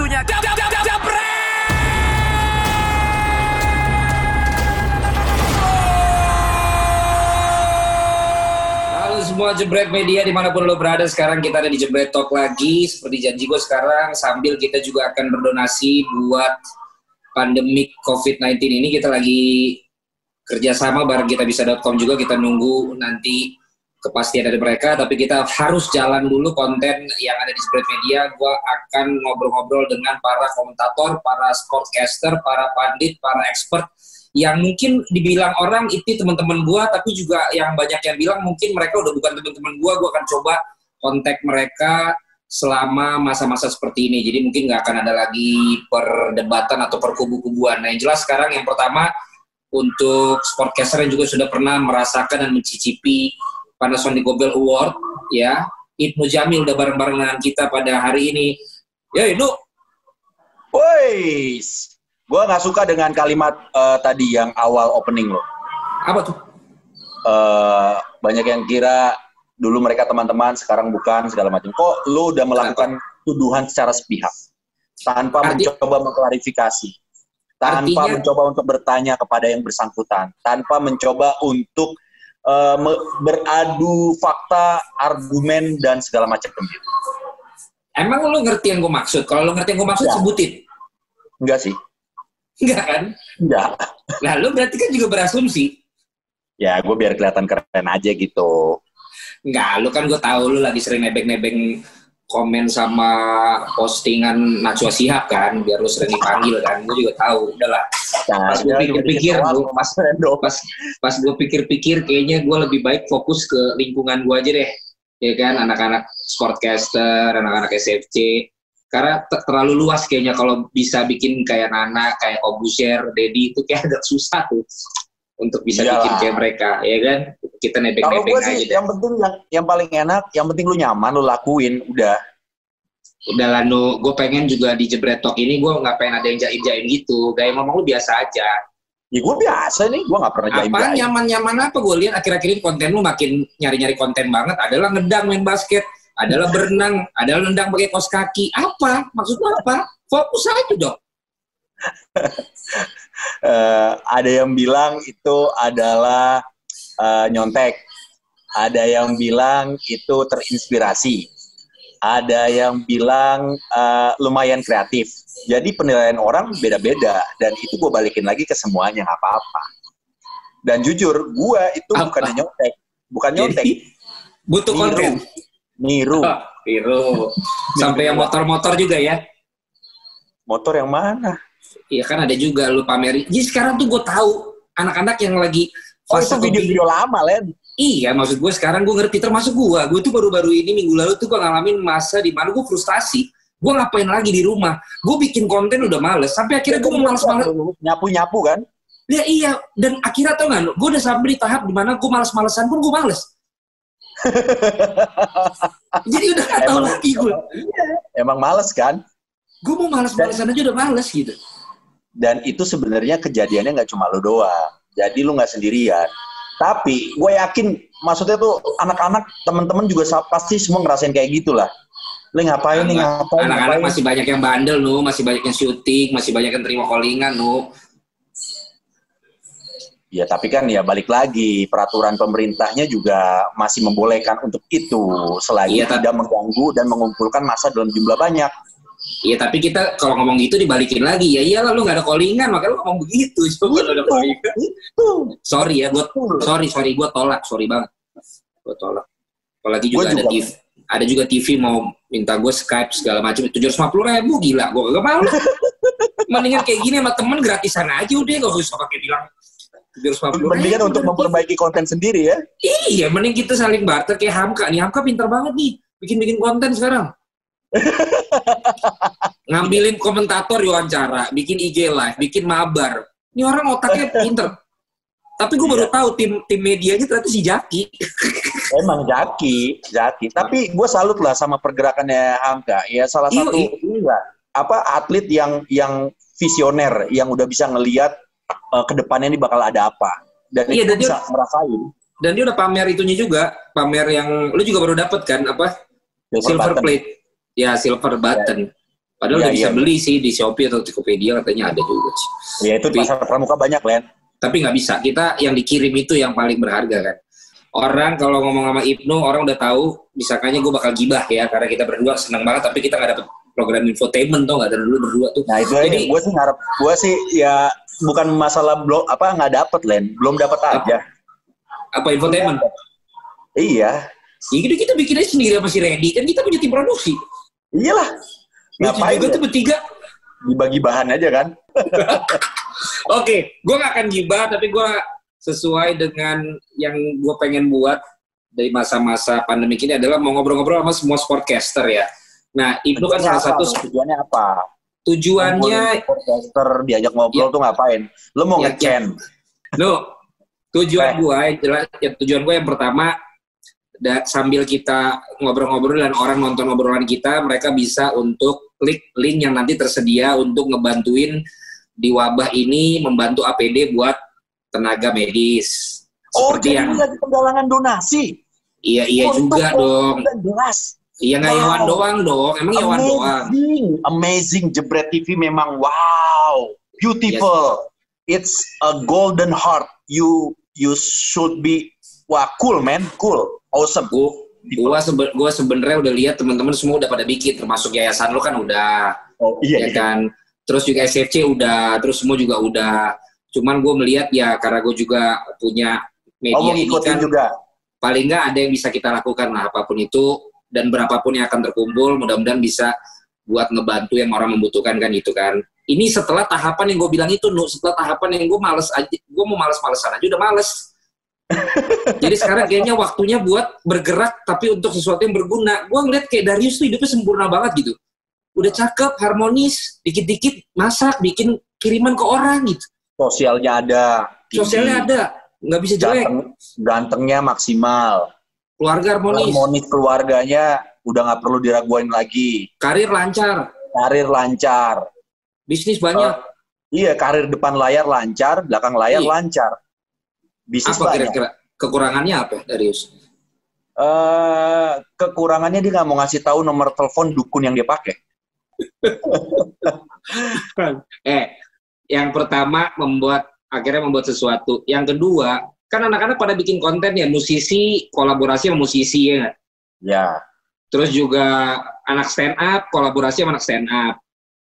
waktunya. Halo semua Jebret Media di mana pun lo berada sekarang kita ada di Jebret Talk lagi. Seperti janji gue sekarang sambil kita juga akan berdonasi buat pandemik COVID-19 ini. Kita lagi kerjasama bareng kita bisa.com juga kita nunggu nanti kepastian dari mereka tapi kita harus jalan dulu konten yang ada di Jebret Media. Gue akan ngobrol-ngobrol dengan para komentator, para sportcaster, para pandit, para expert. Yang mungkin dibilang orang itu teman-teman gua tapi juga yang banyak yang bilang mungkin mereka udah bukan teman-teman gua. Gua akan coba kontak mereka selama masa-masa seperti ini. Jadi mungkin nggak akan ada lagi perdebatan atau perkubu-kubuan. Nah yang jelas sekarang yang pertama untuk sportcaster yang juga sudah pernah merasakan dan mencicipi Panasonic Gobel Award ya. Ibnu Jamil udah bareng-bareng dengan kita pada hari ini. Ya Ibnu Woi, gue nggak suka dengan kalimat eh, tadi yang awal opening lo. apa tuh? Eh, banyak yang kira dulu mereka teman-teman, sekarang bukan segala macam. Kok lo udah melakukan tuduhan secara sepihak? Tanpa Arti- mencoba mengklarifikasi, tanpa Artinya- mencoba untuk bertanya kepada yang bersangkutan, tanpa mencoba untuk eh, me- beradu fakta, argumen dan segala macam gitu. emang lu ngerti yang gue maksud kalau lu ngerti yang gue maksud Ya. sebutin Enggak sih, enggak kan enggak. Nah, lu berarti kan juga berasumsi. Ya, gue biar kelihatan keren aja gitu. Enggak, lu kan gue tahu lu lagi sering nebeng-nebeng komen sama postingan Najwa Shihab kan, biar lu sering dipanggil kan. Gue juga tahu, udahlah. Nah, Pas gue dia pikir-pikir, gua pas, pas, pas gue pikir-pikir, kayaknya gue lebih baik fokus ke lingkungan gue aja deh. Ya kan, anak-anak sportcaster, anak-anak SFC. Karena te- terlalu luas kayaknya kalau bisa bikin kayak Nana, kayak Kobusier, Dedi, itu kayak agak susah tuh. Untuk bisa Iyalah. bikin kayak mereka, ya kan? Kita Kalau nebeng-nebeng gue aja sih deh. yang penting yang yang paling enak, yang penting lu nyaman, lu lakuin, udah. udah lah nu. Gue pengen juga di jebret talk ini gue nggak pengen ada yang jaim-jaim gitu. Gaya ngomong lu biasa aja. Ya gue biasa nih, gue gak pernah jaim apa nyaman-nyaman apa gue lihat? Akhir-akhir ini konten lu makin nyari-nyari konten banget. Adalah ngedang main basket adalah berenang adalah nendang pakai kos kaki. Apa? Maksud lu apa? Fokus aja dong Eh, ada yang bilang itu adalah eh, nyontek. Ada yang bilang itu terinspirasi. Ada yang bilang eh, lumayan kreatif. Jadi penilaian orang beda-beda dan itu gue balikin lagi ke semuanya nggak apa-apa. Dan jujur, gue itu Apa? bukan nyontek, bukan nyontek, jadi butuh Niru. konten niru. Oh, Biru. sampai yang motor-motor juga ya Motor yang mana? Iya kan ada juga lu pamerin. Jadi sekarang tuh gue tahu anak-anak yang lagi Oh itu fase video-video lama, Len. Iya, maksud gue sekarang gue ngerti termasuk gue. Gue tuh baru-baru ini minggu lalu tuh gue ngalamin masa di mana gue frustasi. Gue ngapain lagi di rumah? Gue bikin konten udah males. Sampai akhirnya gue mau males-males. Nyapu-nyapu kan? Ya iya. Dan akhirnya tau gak, gue udah sampai di tahap di mana gue males-malesan pun gue males. Jadi udah gak tau lagi gue. Emang males kan? Gue mau males-malesan aja udah males gitu. Dan itu sebenarnya kejadiannya nggak cuma lo doang. Jadi lu nggak sendirian. Tapi gue yakin, maksudnya tuh anak-anak, teman-teman juga pasti semua ngerasain kayak gitulah. Lu ngapain nih, ngapain, Anak-anak masih banyak yang bandel nu, masih banyak yang syuting, masih banyak yang terima callingan nu. Ya tapi kan ya balik lagi, peraturan pemerintahnya juga masih membolehkan untuk itu. Selagi tapi- tidak mengganggu dan mengumpulkan massa dalam jumlah banyak. Iya tapi kita kalau ngomong gitu dibalikin lagi. Ya iyalah lu nggak ada callingan makanya lu ngomong begitu. Coba lu ada callingan. Itu. sorry ya gue sorry sorry gue tolak. Sorry banget. Gue tolak. Apalagi juga, Gua ada juga. TV ada juga TV mau minta gue Skype segala macam tujuh ratus lima puluh ribu gila. Gue gak mau mendingan kayak gini sama temen gratisan aja udah gak usah pakai bilang Mendingan untuk memperbaiki konten sendiri ya. iya mending kita saling barter kayak Hamka. Nih Hamka pinter banget nih bikin bikin konten sekarang ngambilin komentator wawancara bikin IG live bikin mabar ini orang otaknya pinter tapi gue baru tahu tim tim medianya ternyata si Jaki Emang Jaki, Jaki. Tapi gue salut lah sama pergerakannya Hamka. Ya salah Iya, satu iya. ini apa atlet yang yang visioner, yang udah bisa ngelihat uh, ke depannya ini bakal ada apa. Dan Iya, itu dan dia- bisa merasain. dan dia udah pamer itunya juga pamer yang lu juga baru dapet kan apa silver button. plate ya silver button Padahal Iya, udah bisa iya. beli sih di Shopee atau Tokopedia katanya ada juga sih. Ya itu Tapi- pasar pramuka banyak, Len. Tapi nggak bisa. Kita yang dikirim itu yang paling berharga kan. Orang kalau ngomong sama Ibnu, orang udah tahu, disangkanya gue bakal gibah ya, karena kita berdua senang banget, tapi kita nggak dapet program infotainment tuh nggak dari dulu berdua tuh. Nah itu. Jadi- Gue sih ngarep, gue sih ya bukan masalah belum apa nggak dapet, Len. Belum dapat aja. Apa infotainment? Iya. Ya gitu kita bikin aja sendiri sama si Randy, kan kita punya tim produksi. Iyalah. Ngapain juga ya? tuh bertiga. dibagi bahan aja kan? Oke, gue gak akan gibah, tapi gue sesuai dengan yang gue pengen buat dari masa-masa pandemi ini adalah mau ngobrol-ngobrol sama semua sportcaster ya. Nah, Ibnu kan salah satu tujuannya apa? tujuannya, podcaster diajak ngobrol Iya. tuh ngapain? Lu mau Iya, ngecen? lo tujuan Eh. gue, jelas, ya, tujuan gue yang pertama da, sambil kita ngobrol-ngobrol dan orang nonton obrolan kita, mereka bisa untuk klik link yang nanti tersedia untuk ngebantuin di wabah ini membantu APD buat tenaga medis. Oh, Seperti jadi yang lagi penggalangan donasi. Iya iya Untuk juga dong. COVID-19. Iya nggak Wow. Iwan doang dong. Emang Iwan doang. Amazing, amazing Jebret TV memang wow, beautiful. It's a golden heart. You you should be wah cool man, cool, awesome. Gua gua, sebe gua sebenarnya udah lihat teman-teman semua udah pada bikin termasuk yayasan lo kan udah Oh ya kan. Terus juga SFC udah, terus semua juga udah. Cuman gue melihat ya karena gue juga punya media Oh, ini kan juga. paling nggak ada yang bisa kita lakukan lah apa pun itu dan berapapun yang akan terkumpul mudah-mudahan bisa buat ngebantu yang orang membutuhkan kan itu kan ini setelah tahapan yang gue bilang itu nu setelah tahapan yang gue males aja gue mau males-malesan aja udah males jadi sekarang kayaknya waktunya buat bergerak tapi untuk sesuatu yang berguna gue ngeliat kayak Darius tuh hidupnya sempurna banget gitu udah cakep harmonis dikit-dikit masak bikin kiriman ke orang gitu Sosialnya ada. sosialnya ada nggak bisa jelek Ganteng, gantengnya maksimal. keluarga harmonis Harmonis keluarganya udah nggak perlu diraguin lagi. karir lancar Karir lancar. bisnis banyak Iya, karir depan layar lancar, belakang layar Iya. lancar. Bisnis apa kira-kira kekurangannya apa Darius? Eh, kekurangannya dia nggak mau ngasih tahu nomor telepon dukun yang dia pakai. Eh, yang pertama membuat akhirnya membuat sesuatu. Yang kedua, kan anak-anak pada bikin konten ya, musisi kolaborasi sama musisi ya. Ya, Terus juga anak stand up kolaborasi sama anak stand up.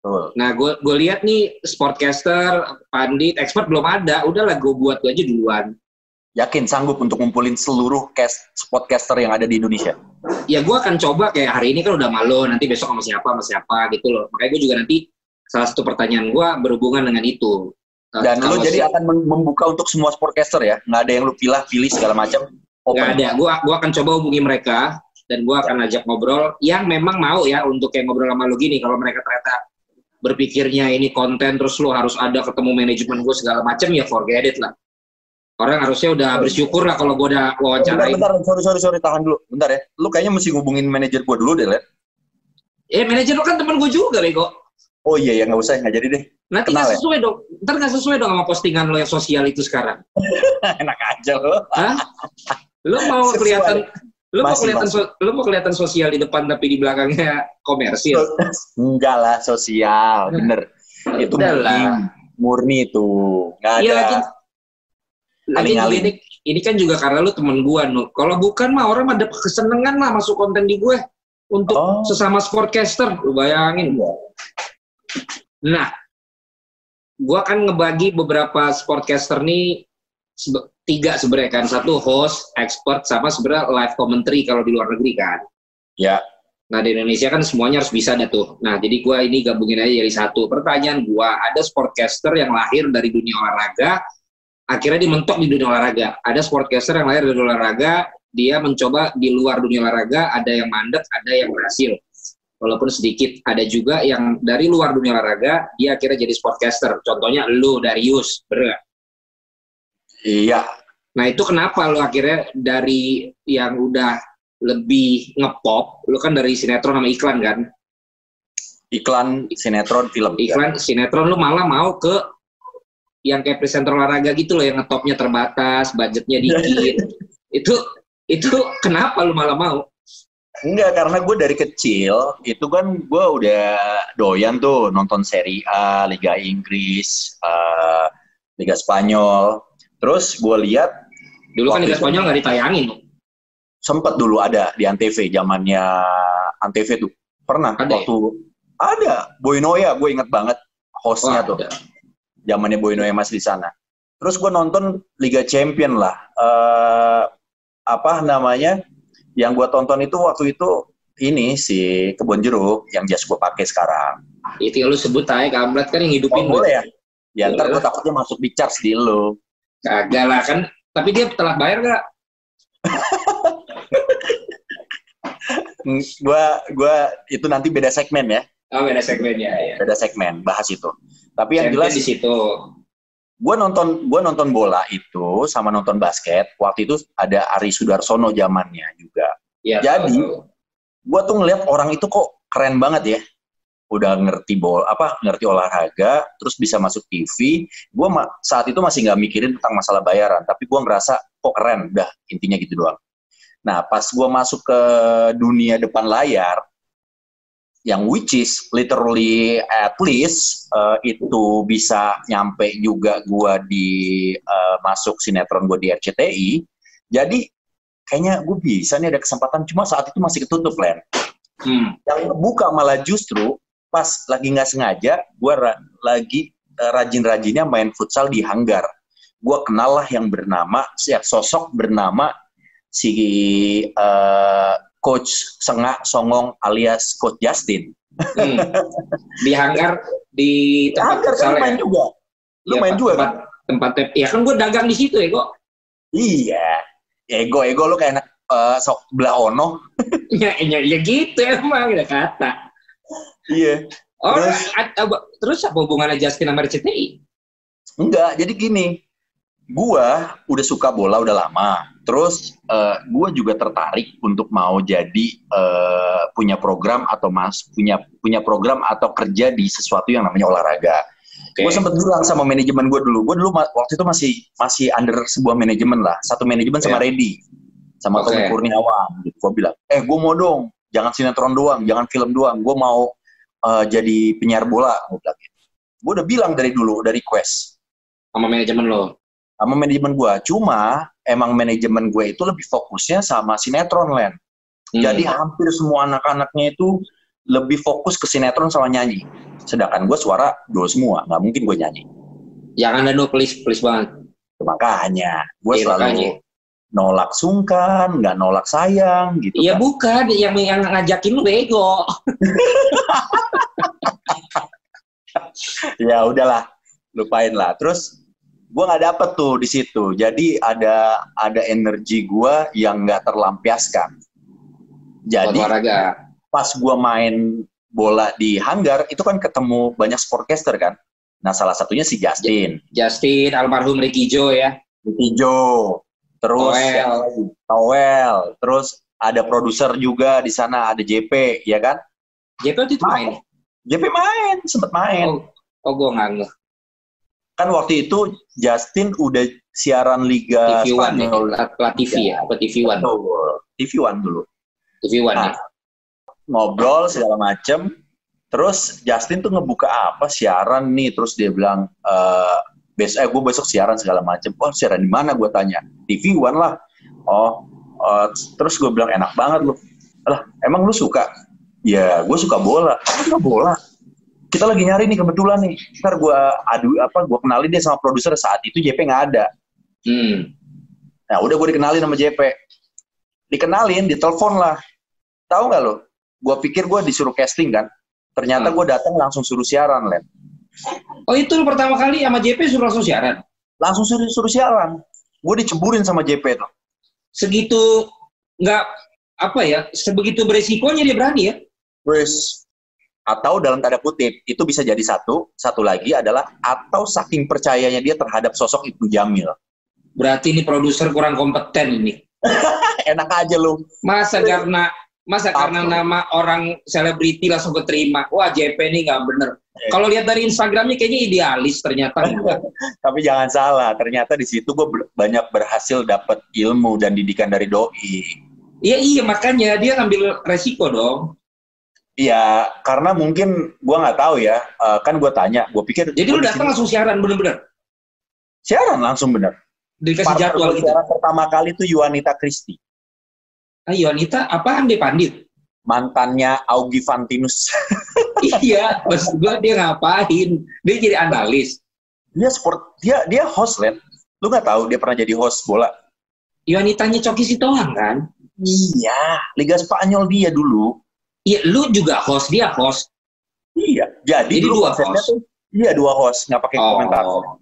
betul. Nah, gue gue lihat nih sportcaster, pandit, expert belum ada. Udahlah gue buat gue aja duluan. Yakin sanggup untuk ngumpulin seluruh cast podcaster yang ada di Indonesia. Ya gue akan coba kayak hari ini kan udah malu, nanti besok sama siapa sama siapa gitu loh. Makanya gue juga nanti salah satu pertanyaan gue berhubungan dengan itu. Eh, Dan lo jadi si- akan mem- membuka untuk semua sportcaster ya? Nggak ada yang lu pilih-pilih segala macam? nggak ada. Gue gua akan coba hubungi mereka dan gue akan ajak ngobrol yang memang mau ya untuk kayak ngobrol sama lu gini. Kalau mereka ternyata berpikirnya ini konten terus lu harus ada ketemu manajemen gue segala macam ya forget it lah. Orang harusnya udah bersyukur lah kalau gue udah Bentar, wawancarain. bentar, sorry, sorry, sorry, tahan dulu. Bentar ya. Lu kayaknya mesti ngubungin manajer gua dulu deh, Len. Eh manajer lu kan temen gue juga bego. Oh iya, ya nggak usah, nggak jadi deh. Nanti Kenal nggak ya? sesuai dong. Ntar nggak sesuai dong sama postingan lo yang sosial itu sekarang. Enak aja lo. Hah? Lo mau Sesuai. kelihatan lo mau kelihatan so- lo mau kelihatan sosial di depan tapi di belakangnya komersil. Enggak lah, sosial, bener. Itu murni, murni itu. Nggak ada. Iya lagi. Aling-aling. ini, ini kan juga karena lu temen gua nu. Kalau bukan mah orang ada kesenengan lah masuk konten di gue untuk Oh. sesama sportcaster. Lu bayangin. Nah, gua kan ngebagi beberapa sportcaster nih sebe- tiga sebenarnya kan. Satu host, expert, sama sebenarnya live commentary kalau di luar negeri kan. Ya. Nah di Indonesia kan semuanya harus bisa ada tuh. Nah jadi gua ini gabungin aja jadi satu. Pertanyaan gua ada sportcaster yang lahir dari dunia olahraga, akhirnya dimentok di dunia olahraga. Ada sportcaster yang lahir dari dunia olahraga, dia mencoba di luar dunia olahraga, ada yang mandek, ada yang berhasil. Walaupun sedikit. Ada juga yang dari luar dunia olahraga, dia akhirnya jadi sportcaster. Contohnya lu, Darius, bener nggak? Iya. Nah itu kenapa lo akhirnya dari yang udah lebih ngepop, lo kan dari sinetron sama iklan kan? Iklan, sinetron, film. iklan sinetron lu malah mau ke yang kayak presenter olahraga gitu loh yang ngetopnya terbatas, budgetnya dikit. itu itu kenapa lu malah mau? Enggak, karena gue dari kecil itu kan gue udah doyan tuh nonton seri A, Liga Inggris, uh, Liga Spanyol. Terus gue lihat dulu kan Liga Spanyol nggak ditayangin. Sempet dulu ada di Antv, zamannya Antv tuh pernah ada waktu ya? ada Boy Noya, gue inget banget hostnya oh, tuh. Zamannya Boy Noya masih di sana. Terus gue nonton Liga Champion lah. Uh, apa namanya? yang gue tonton itu waktu itu ini si kebun jeruk yang jas gue pakai sekarang. Itu lu sebut aja kamlat kan yang hidupin. Oh, boleh ya? Ya ntar gue takutnya masuk di charge di lu. Kagak lah kan. Tapi dia telah bayar gak? gua gua itu nanti beda segmen ya. Oh beda segmen ya, ya. Beda segmen bahas itu. Tapi yang jelas di situ gue nonton gue nonton bola itu sama nonton basket waktu itu ada Ari Sudarsono zamannya juga. Ya, jadi gue tuh ngeliat orang itu kok keren banget ya. Udah ngerti bola apa ngerti olahraga terus bisa masuk TV gue ma saat itu masih nggak mikirin tentang masalah bayaran tapi gue ngerasa kok keren udah intinya gitu doang. Nah pas gue masuk ke dunia depan layar yang which is literally at least uh, itu bisa nyampe juga gua di uh, masuk sinetron gua di RCTI. Jadi kayaknya gue bisa nih ada kesempatan cuma saat itu masih ketutup Len. Hmm. Yang buka malah justru pas lagi nggak sengaja gua ra lagi uh, rajin-rajinnya main futsal di hanggar. Gua kenal lah yang bernama, ya, sosok bernama si uh, Coach Sengak Songong alias Coach Justin. Hmm. Di hanggar di tempat hanggar kan main ya? juga. Lu ya, main juga tempat, kan? Tempat ya kan gue dagang di situ ya kok. Iya. Ego ego lu kayak uh, sok belah ono. ya, ya, ya gitu emang udah kata. Iya. Oh, terus, terus apa hubungannya Justin sama RCTI? Enggak, jadi gini. Gua udah suka bola udah lama Terus uh, eh, gue juga tertarik untuk mau jadi uh, punya program atau mas punya punya program atau kerja di sesuatu yang namanya olahraga. Okay. Gue sempet bilang sama manajemen gue dulu. Gue dulu waktu itu masih masih under sebuah manajemen lah, satu manajemen sama yeah. Reddy, sama okay. Tommy Kurniawan. Gitu. Gue bilang, eh gue mau dong, jangan sinetron doang, jangan film doang. Gue mau uh, jadi penyiar bola. Gue bilang gitu. Gue udah bilang dari dulu, dari request. Sama manajemen lo? Sama manajemen gue. Cuma emang manajemen gue itu lebih fokusnya sama sinetron Len. Hmm. Jadi hampir semua anak-anaknya itu lebih fokus ke sinetron sama nyanyi. Sedangkan gue suara dua semua, nggak mungkin gue nyanyi. Jangan ada please, please banget. Makanya, gue iya, selalu makanya. nolak sungkan, nggak nolak sayang, gitu Iya kan. bukan, yang, yang ngajakin lu bego. ya udahlah, lupain lah. Terus gue nggak dapet tuh di situ. Jadi ada ada energi gue yang nggak terlampiaskan. Jadi Olahraga. pas gue main bola di hanggar itu kan ketemu banyak sportcaster kan. Nah salah satunya si Justin. Justin almarhum Ricky Joe ya. Ricky Joe. Terus Towel. Towel. Terus ada produser juga di sana ada JP ya kan. JP itu main. JP main, sempet main. Oh, oh gue nggak kan waktu itu Justin udah siaran Liga TV One ya, La TV ya, apa TV One? TV One dulu. TV One nah, ya. Ngobrol segala macem, terus Justin tuh ngebuka apa siaran nih, terus dia bilang, e, besok, eh gue besok siaran segala macem. Oh siaran di mana? Gue tanya. TV One lah. Oh, uh, terus gue bilang enak banget lu. Lah, emang lu suka? Ya, gue suka bola. Suka bola kita lagi nyari nih kebetulan nih. Ntar gue adu apa gue kenalin dia sama produser saat itu JP nggak ada. Hmm. nah udah gue dikenalin sama JP dikenalin ditelepon lah. Tahu nggak lo? Gue pikir gue disuruh casting kan. Ternyata hmm. gue datang langsung suruh siaran len oh itu pertama kali sama JP suruh langsung siaran? Langsung suruh suruh siaran. Gue diceburin sama JP tuh. Segitu nggak apa ya sebegitu beresikonya dia berani ya? Wes, atau dalam tanda kutip itu bisa jadi satu. Satu lagi adalah atau saking percayanya dia terhadap sosok itu Jamil. Berarti ini produser kurang kompeten ini. Enak aja lu. Masa karena masa Apa? karena nama orang selebriti langsung keterima? Wah JP ini nggak bener. Eh. kalau lihat dari Instagramnya kayaknya idealis ternyata. Tapi jangan salah ternyata di situ gue ber banyak berhasil dapat ilmu dan didikan dari doi. Iya iya makanya dia ngambil resiko dong. Iya, karena mungkin gua nggak tahu ya. Uh, kan gua tanya, gua pikir. Jadi lu datang langsung siaran bener-bener? Siaran langsung bener. Dikasih Partner jadwal gitu. Siaran pertama kali itu Yuanita Kristi. Ah, Yuanita apaan deh Pandit? Mantannya Augie Fantinus. iya, pas gua dia ngapain? Dia jadi analis. Dia sport, dia dia host, Len. Lu nggak tahu dia pernah jadi host bola? Yuanitanya Coki Sitohang kan? Iya, Liga Spanyol dia dulu. Iya, lu juga host, dia host. Iya, jadi, jadi dua host. Tuh, iya dua host, nggak pakai oh, komentar. Oke.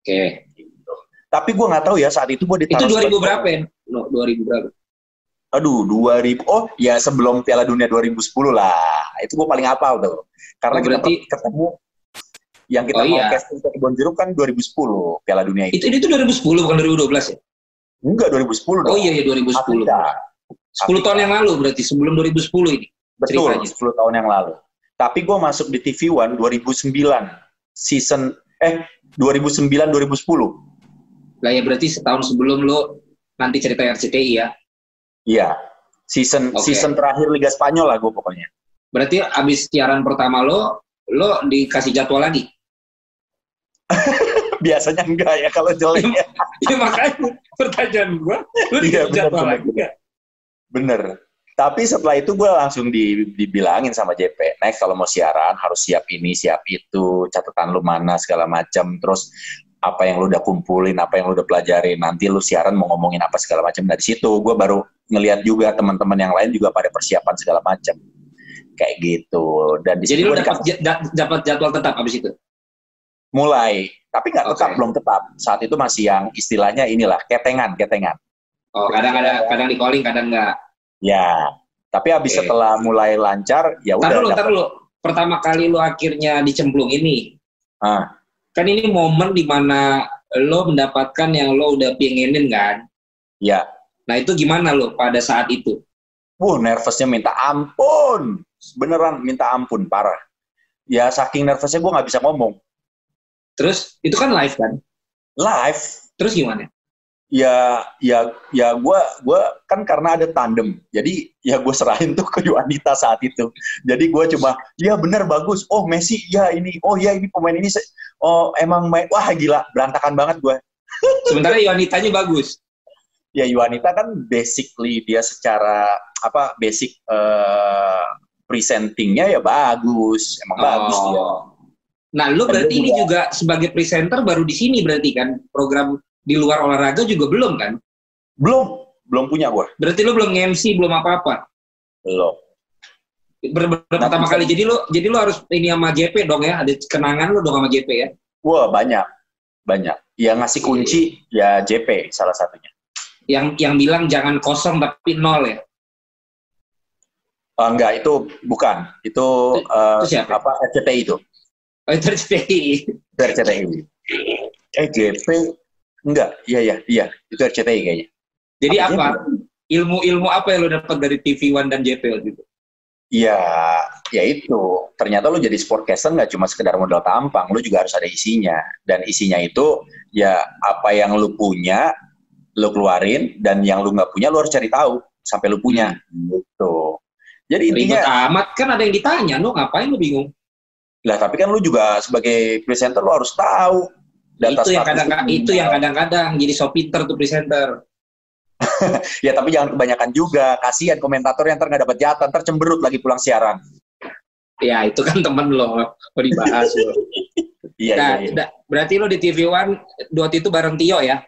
Okay. Gitu. Tapi gue nggak tahu ya saat itu gue ditaruh. Itu 2000 berapa ya? No, 2000 berapa? Aduh, 2000. Oh, ya sebelum Piala Dunia 2010 lah. Itu gue paling hafal tuh. Karena oh, berarti... kita ketemu yang kita oh, mau iya. casting ke Kebon Jeruk kan 2010 Piala Dunia itu. Itu itu 2010 bukan 2012 ya? Enggak, 2010 dong. Oh iya, iya 2010. Afrika. 10 tahun yang lalu berarti, sebelum 2010 ini. Betul, ceritanya. 10 tahun yang lalu. Tapi gue masuk di TV One 2009, season, eh, 2009-2010. Lah ya berarti setahun sebelum lo nanti cerita RCTI ya? Iya, season okay. season terakhir Liga Spanyol lah gue pokoknya. Berarti abis siaran pertama lo, lo dikasih jadwal lagi? biasanya enggak ya kalau jelek ya. ya makanya pertanyaan gue, lu iya, jadwal lagi enggak? Bener. Tapi setelah itu gue langsung di, dibilangin sama JP, next kalau mau siaran harus siap ini, siap itu, catatan lu mana segala macam, terus apa yang lu udah kumpulin, apa yang lu udah pelajarin, nanti lu siaran mau ngomongin apa segala macam. Dari situ gue baru ngeliat juga teman-teman yang lain juga pada persiapan segala macam kayak gitu. Dan di Jadi lu dapat dapat jadwal tetap abis itu? Mulai tapi nggak tetap, okay. belum tetap. Saat itu masih yang istilahnya inilah ketengan, ketengan. Oh, kadang ada kadang di calling, kadang nggak. Ya, tapi habis okay. setelah mulai lancar, ya udah. Taruh taruh lu. Pertama kali lu akhirnya dicemplung ini. Ah. Kan ini momen di mana lo mendapatkan yang lo udah pengenin kan? Ya. Nah itu gimana lo pada saat itu? Wuh, nervousnya minta ampun. Beneran minta ampun, parah. Ya saking nervousnya gue nggak bisa ngomong Terus itu kan live kan? Live. Terus gimana? Ya, ya, ya, gue, gua kan karena ada tandem, jadi ya gue serahin tuh ke Yuanita saat itu. Jadi gue coba, ya bener bagus. Oh Messi, ya ini, oh ya ini pemain ini, oh emang main, wah gila, berantakan banget gue. Sementara Yuanitanya bagus. Ya Yuanita kan basically dia secara apa basic uh, presentingnya ya bagus, emang oh. bagus dia Nah, lu berarti ini juga sebagai presenter baru di sini berarti kan program di luar olahraga juga belum kan? Belum, belum punya gua. Berarti lu belum MC, belum apa-apa. Belum. Ber, ber pertama kali jadi lu jadi lu harus ini sama JP dong ya, ada kenangan lu dong sama JP ya? Wah, banyak. Banyak. Yang ngasih kunci ya JP salah satunya. Yang yang bilang jangan kosong tapi nol ya. Oh, enggak, itu bukan. Itu, itu, uh, itu siapa? apa RCTI itu. Oh itu RCTI. RCTI. Eh JP enggak, iya iya iya itu RCTI kayaknya. Jadi apa? Ilmu-ilmu apa yang lo dapat dari TV One dan JP waktu itu? Iya, ya itu. Ternyata lo jadi sportcaster nggak cuma sekedar modal tampang, lo juga harus ada isinya. Dan isinya itu ya apa yang lo punya, lo keluarin, dan yang lo nggak punya lo harus cari tahu sampai lo punya. Hmm. Gitu. Jadi intinya. Ribet amat kan ada yang ditanya, lo ngapain lo bingung? Lah tapi kan lu juga sebagai presenter lu harus tahu data itu yang kadang-kadang itu yang kadang-kadang jadi so pinter tuh presenter. ya tapi jangan kebanyakan juga. Kasihan komentator yang ntar nggak dapat jatah, ntar cemberut lagi pulang siaran. Ya itu kan temen lo, mau dibahas lo. iya, nah, iya, iya. Berarti lo di TV One dua itu bareng Tio ya?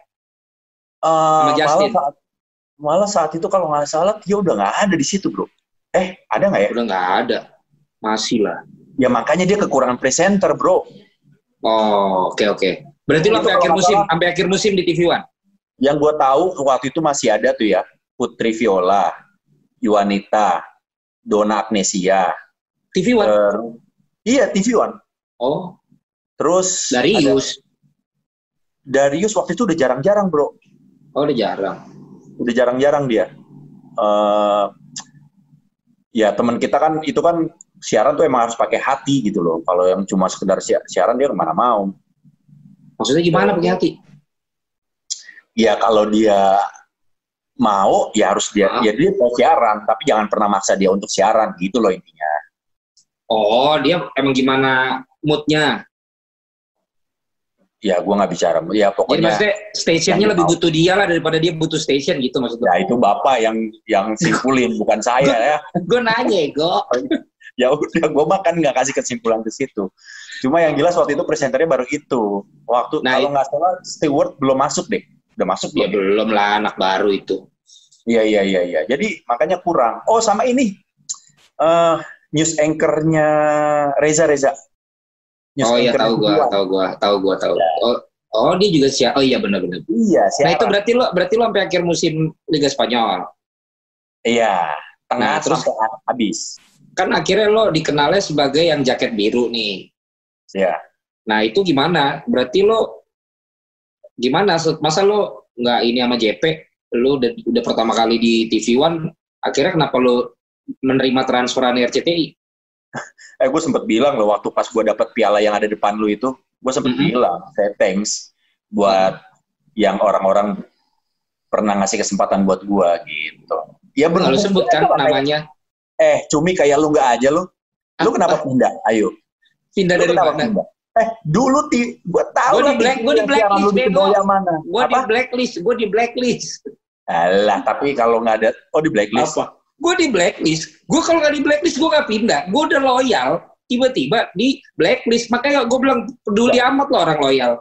Uh, Sama Justin. Malah saat, malah saat itu kalau nggak salah Tio udah nggak ada di situ bro. Eh ada nggak ya? Udah nggak ada, masih lah. Ya makanya dia kekurangan presenter, bro. Oh, oke okay, oke. Okay. Berarti lo sampai akhir musim, sampai akhir musim di TV One? Yang gue tahu waktu itu masih ada tuh ya, Putri Viola, Yuanita, Dona Agnesia. TV One? Iya, TV One. Oh. Terus Darius. Ada, Darius waktu itu udah jarang-jarang, bro. Oh, udah jarang. Udah jarang-jarang dia. Uh, ya teman kita kan itu kan siaran tuh emang harus pakai hati gitu loh. Kalau yang cuma sekedar siaran dia ke mana mau. Maksudnya gimana pakai hati? Ya kalau dia mau ya harus dia Ah. ya dia mau siaran tapi jangan pernah maksa dia untuk siaran gitu loh intinya Oh, dia emang gimana moodnya? ya gua nggak bicara ya Jadi pokoknya maksudnya stationnya lebih mau. butuh dia lah daripada dia butuh station gitu maksudnya. ya itu bapak yang yang simpulin bukan saya ya Gue nanya, Go. ya udah gue makan nggak kasih kesimpulan ke situ cuma yang jelas waktu itu presenternya baru itu. Waktu Nah, kalau nggak salah steward belum masuk deh. Udah masuk Ya belum belum lah anak baru itu. iya iya iya iya. Jadi makanya kurang. Oh sama ini. Eh news anchornya Reza Reza. News Oh iya tahu gua, tahu gua, tahu gua, tahu. Oh, oh dia juga siap. Oh iya benar-benar. iya Nah siapa itu berarti lo berarti lo sampai akhir musim Liga Spanyol. iya. Tengah Nah, terus- habis. Kan akhirnya lo dikenalnya sebagai yang jaket biru nih. Ya Nah itu gimana? Berarti lo gimana? Masa lo nggak ini sama JP? Lo udah, udah pertama kali di TV One, akhirnya kenapa lo menerima transferan RCTI? eh gue sempet bilang loh waktu pas gue dapet piala yang ada depan lu itu gue sempet Mhm. bilang saya thanks buat yang orang-orang pernah ngasih kesempatan buat gue gitu ya Lo benar sebut kan namanya eh cumi kayak lu nggak aja lu lu kenapa pindah ayo pindah dari kenapa mana? pindah eh dulu ti gue tahu Gua di black- gua di blacklist, lu di bego. Gue di blacklist, gue di blacklist. Alah, tapi kalau nggak ada oh di blacklist Apa? Gue di blacklist. Gue kalau nggak di blacklist gue nggak pindah. Gue udah loyal. Tiba-tiba di blacklist. Makanya gue bilang peduli amat lo orang loyal.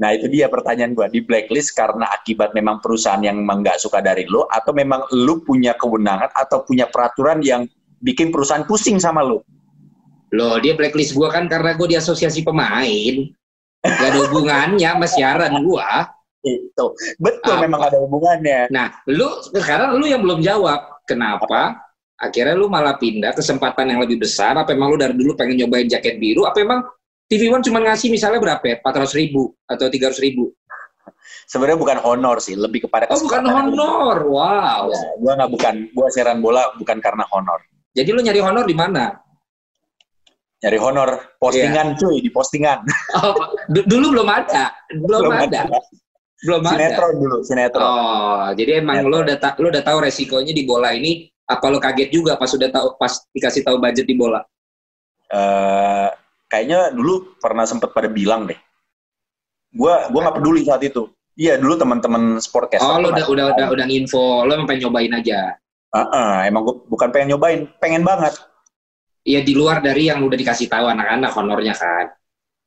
Nah itu dia pertanyaan gua di blacklist karena akibat memang perusahaan yang memang nggak suka dari lo atau memang lu punya kewenangan atau punya peraturan yang bikin perusahaan pusing sama lu. Loh dia blacklist gue kan karena gue di asosiasi pemain. Gak ada hubungannya sama siaran gue. Itu betul Apa? memang ada hubungannya. Nah, lu sekarang lu yang belum jawab. Kenapa? Akhirnya lu malah pindah kesempatan yang lebih besar. Apa emang lu dari dulu pengen nyobain jaket biru? Apa emang TV One cuma ngasih misalnya berapa ya? 400 ribu atau 300 ribu? Sebenarnya bukan honor sih, lebih kepada Oh bukan honor, wow. Ya, gua nggak bukan, gua siaran bola bukan karena honor. Jadi lu nyari honor di mana? Nyari honor postingan cuy di postingan. Oh, du- dulu belum ada, belum, ada, belum ada. Sinetron dulu, sinetron. Oh, jadi emang Sinetron. lu udah ta- lu udah tahu resikonya di bola ini. Apa lu kaget juga pas udah tahu pas dikasih tahu budget di bola? Eh, kayaknya dulu pernah sempet pada bilang deh. Gua gua nggak peduli saat itu. Iya dulu teman-teman sportcaster. Oh, pernah udah udah udah udah nginfo, lu emang pengen nyobain aja. Heeh, emang gue bukan pengen nyobain, pengen banget. Iya di luar dari yang udah dikasih tahu anak-anak honornya kan.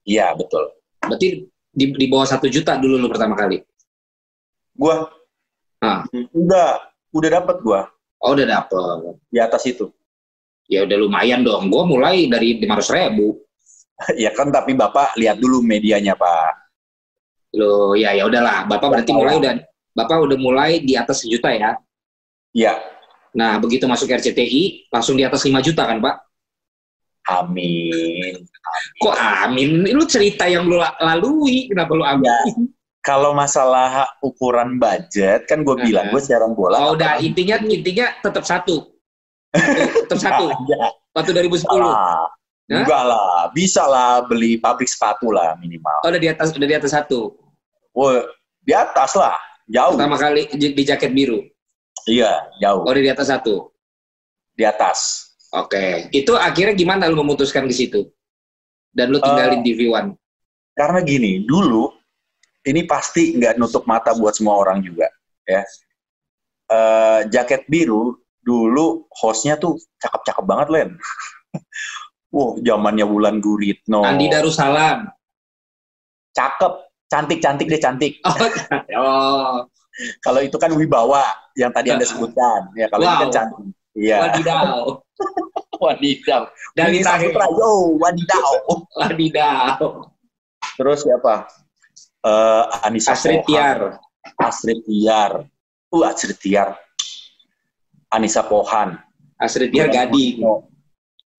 Iya betul. Berarti di, di bawah satu juta dulu lu pertama kali. Gua Ah. udah udah dapet gua Oh udah dapet. di atas itu. Ya udah lumayan dong. Gue mulai dari lima ribu. ya kan tapi bapak lihat dulu medianya pak. Lo ya ya udahlah. Bapak berarti mulai udah Bapak udah mulai di atas sejuta ya. Iya. Nah begitu masuk RCTI langsung di atas 5 juta kan Pak? Amin. Kok amin? Lu cerita yang lu la- lalui, kenapa lu amin? Ya. Kalau masalah ukuran budget kan gue bilang gue siaran bola. Oh udah apalagi- intinya intinya tetap satu. tetap satu. Ya, Waktu 2010. ah, Hah? enggak lah, bisa lah beli pabrik sepatu lah minimal. Oh udah di atas udah di atas satu. Wah, di atas lah, jauh. Pertama kali di, di jaket biru. Iya, jauh. Oh udah di atas satu. Di atas. Oke. Itu akhirnya gimana lu memutuskan di situ? Dan lu tinggalin TV One. Karena gini, dulu ini pasti nggak nutup mata buat semua orang juga, ya. Eh, jaket biru dulu hostnya tuh cakep-cakep banget, Len. Wow, zamannya Wulan Guritno. Andi Darussalam. Cakep, cantik-cantik deh cantik. Oh, oh. Kalau itu kan Wibawa yang tadi Anda sebutkan. Ya, kalau kan Wow. cantik. Iya. wadidaw. Wadidaw. Dari. Saputra, yo, wadidaw. Wadidaw. Terus siapa? Eh Anissa Astrid. Tiar. Astrid Tiar. Uh, Astrid Tiar. Anissa Pohan. Astrid Tiar Gading.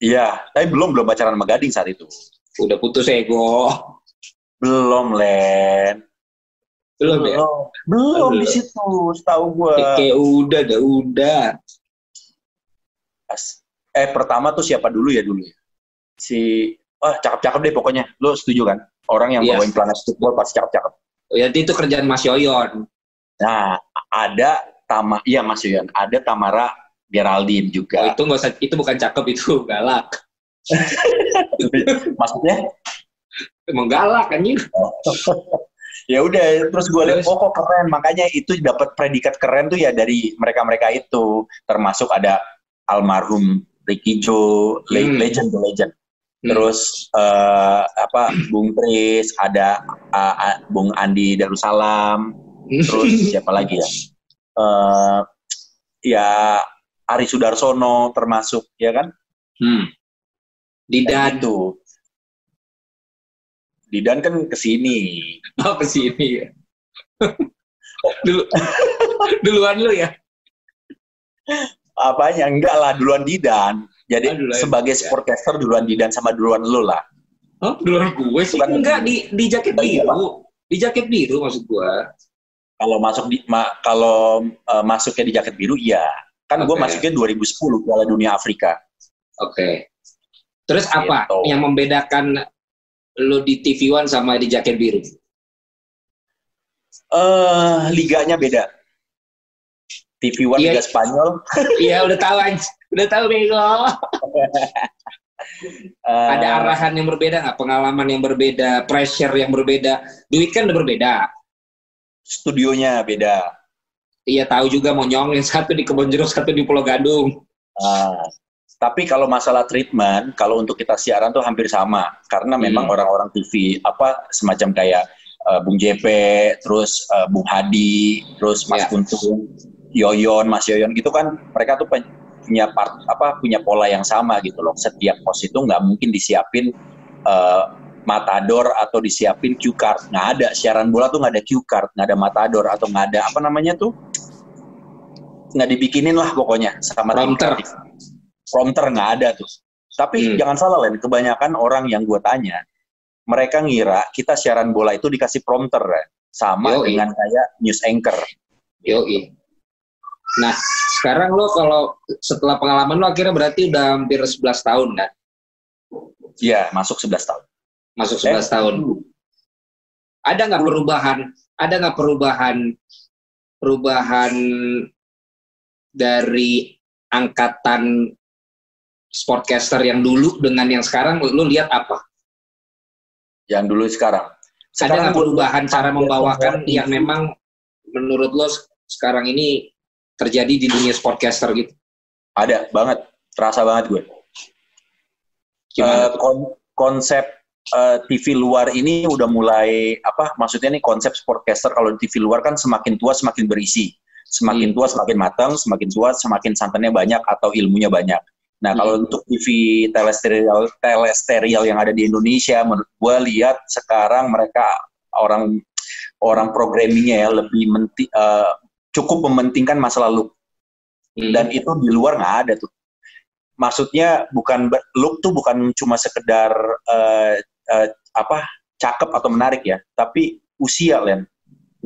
Iya, tapi belum belum pacaran sama Gading saat itu. Udah putus ego. Belum, Len. Belum ya? Belum Belum. di situ, setahu gua. Kayak kayak udah, udah, udah. Eh, pertama tuh siapa dulu ya dulu ya? Si, wah cakep-cakep deh pokoknya. Lo setuju kan? Orang yang Iya. bawain planet football pasti cakep-cakep. Oh, ya, itu kerjaan Mas Yoyon. Nah, ada Tama, iya Mas Yoyan, ada Tamara Geraldine Oh, juga. itu nggak usah, itu bukan cakep itu galak. Maksudnya Emang galak anjing. ya udah terus gue lihat oh kok keren makanya itu dapat predikat keren tuh ya dari mereka-mereka itu termasuk ada almarhum Ricky le- Hmm. legend the legend Hmm. terus eh, apa Bung Tris ada ah, Bung Andi Darussalam terus siapa lagi ya Eh, ya Ari Sudarsono termasuk ya kan Hmm. Didan Kayak gitu Didan kan ke sini oh ke sini ya. Dulu, duluan lu ya. Apanya enggak lah duluan Didan jadi duluan sebagai Didan. sportcaster duluan Didan sama duluan lu lah Oh, duluan gue sih. Bukan. Enggak di di jaket Iya, biru. Di jaket biru maksud gua. kalau masuk di ma- kalau eh, masuknya di jaket biru iya kan gue Oke. masuknya 2010 Piala Dunia Afrika Oke. Terus apa Gitu. yang membedakan lu di TV One sama di jaket biru? eh liganya beda TV One Iya. Liga Spanyol Iya, udah tahu. Udah tahu bego. eh, Ada arahan yang berbeda nggak? Pengalaman yang berbeda, pressure yang berbeda. Duit kan udah berbeda. studionya beda Iya tahu juga mau nyong yang satu di Kebon Jeruk, satu di Pulau Gadung. Ah, tapi kalau masalah treatment, kalau untuk kita siaran tuh hampir sama, karena memang Hmm. orang-orang TV apa semacam kayak eh, Bung JP, terus eh, Bung Hadi, terus Mas. Kuntung, Yoyon, Mas Yoyon gitu kan, mereka tuh punya part apa punya pola yang sama gitu loh. Setiap pos itu nggak mungkin disiapin eh, matador atau disiapin cue card, nggak ada. Siaran bola tuh nggak ada cue card, nggak ada matador atau nggak ada apa namanya tuh nggak dibikinin lah pokoknya sama Prompter. prompter nggak ada tuh. Tapi Hmm. jangan salah Len, kebanyakan orang yang gue tanya, mereka ngira kita siaran bola itu dikasih prompter ya. Sama Yoi. dengan kayak news anchor. Yoi. Nah, sekarang lo kalau setelah pengalaman lo akhirnya berarti udah hampir 11 tahun kan? Iya, masuk 11 tahun. Masuk 11 tahun. Ada nggak perubahan? Ada nggak perubahan? Perubahan dari angkatan sportcaster yang dulu dengan yang sekarang lo lihat apa? Yang dulu sekarang. ada nggak perubahan cara membawakan yang memang menurut lo sekarang ini terjadi di dunia sportcaster gitu? Ada banget, terasa banget gue. Gimana? Eh, kon- konsep eh, TV luar ini udah mulai apa? Maksudnya nih konsep sportcaster kalau di TV luar kan semakin tua semakin berisi, semakin Hmm. tua semakin matang, semakin tua semakin santannya banyak atau ilmunya banyak. Nah kalau Hmm. untuk TV telesterial telesterial yang ada di Indonesia, menurut gue lihat sekarang mereka orang orang programmingnya ya lebih menti, eh, cukup mementingkan masa lalu Hmm. dan itu di luar nggak ada tuh. Maksudnya bukan look tuh bukan cuma sekedar eh, eh, apa cakep atau menarik ya, tapi usia Len.